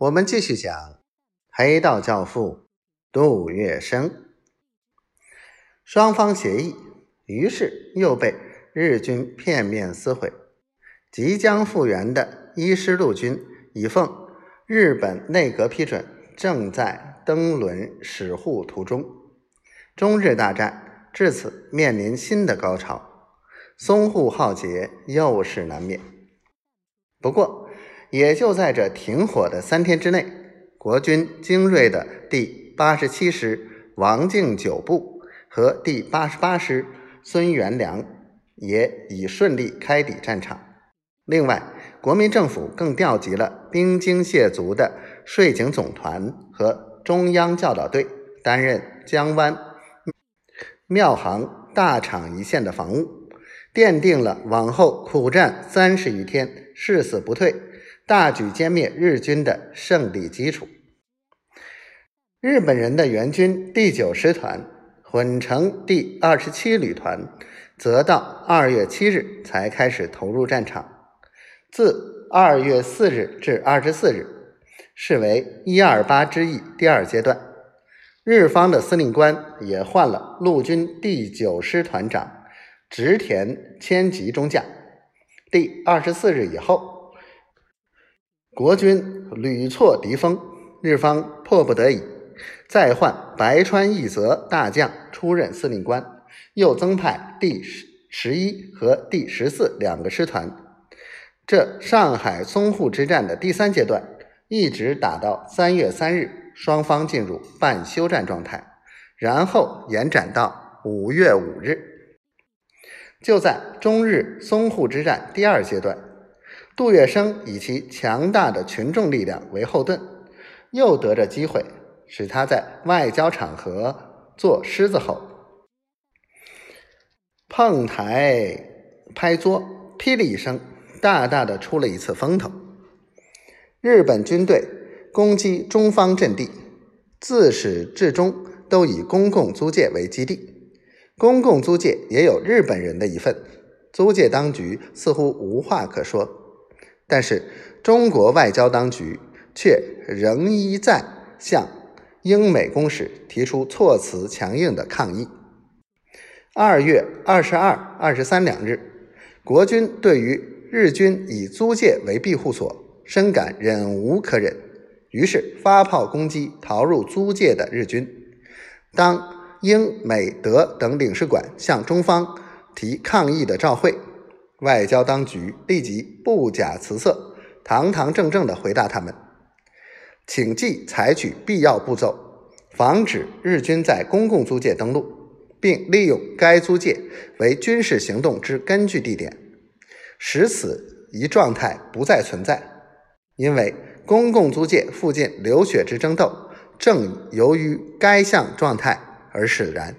我们继续讲黑道教父杜月笙。双方协议，于是又被日军片面撕毁。即将复员的一师陆军已奉日本内阁批准，正在登轮驶沪途中。中日大战至此面临新的高潮，淞沪浩劫又是难免。不过，也就在这停火的三天之内，国军精锐的第八十七师王敬久部和第八十八师孙元良也已顺利开抵战场。另外，国民政府更调集了兵精械足的税警总团和中央教导队，担任江湾、庙行大厂一线的防务，奠定了往后苦战三十余天、誓死不退。大举歼灭日军的胜利基础。日本人的援军第九师团混成第二十七旅团，则到二月七日才开始投入战场。自二月四日至二十四日，视为一二八之役第二阶段。日方的司令官也换了陆军第九师团长植田千吉中将。第二十四日以后。国军屡挫敌锋，日方迫不得已，再换白川义则大将出任司令官，又增派第十十一和第十四两个师团。这上海淞沪之战的第三阶段，一直打到三月三日，双方进入半休战状态，然后延展到五月五日。就在中日淞沪之战第二阶段。杜月笙以其强大的群众力量为后盾，又得着机会，使他在外交场合做狮子吼、碰台拍桌，霹雳一声，大大的出了一次风头。日本军队攻击中方阵地，自始至终都以公共租界为基地，公共租界也有日本人的一份，租界当局似乎无话可说。但是，中国外交当局却仍一再向英美公使提出措辞强硬的抗议。二月二十二、二十三两日，国军对于日军以租界为庇护所，深感忍无可忍，于是发炮攻击逃入租界的日军。当英、美、德等领事馆向中方提抗议的照会。外交当局立即不假辞色、堂堂正正地回答他们，请即采取必要步骤，防止日军在公共租界登陆，并利用该租界为军事行动之根据地点，使此一状态不再存在。因为公共租界附近流血之争斗，正由于该项状态而使然。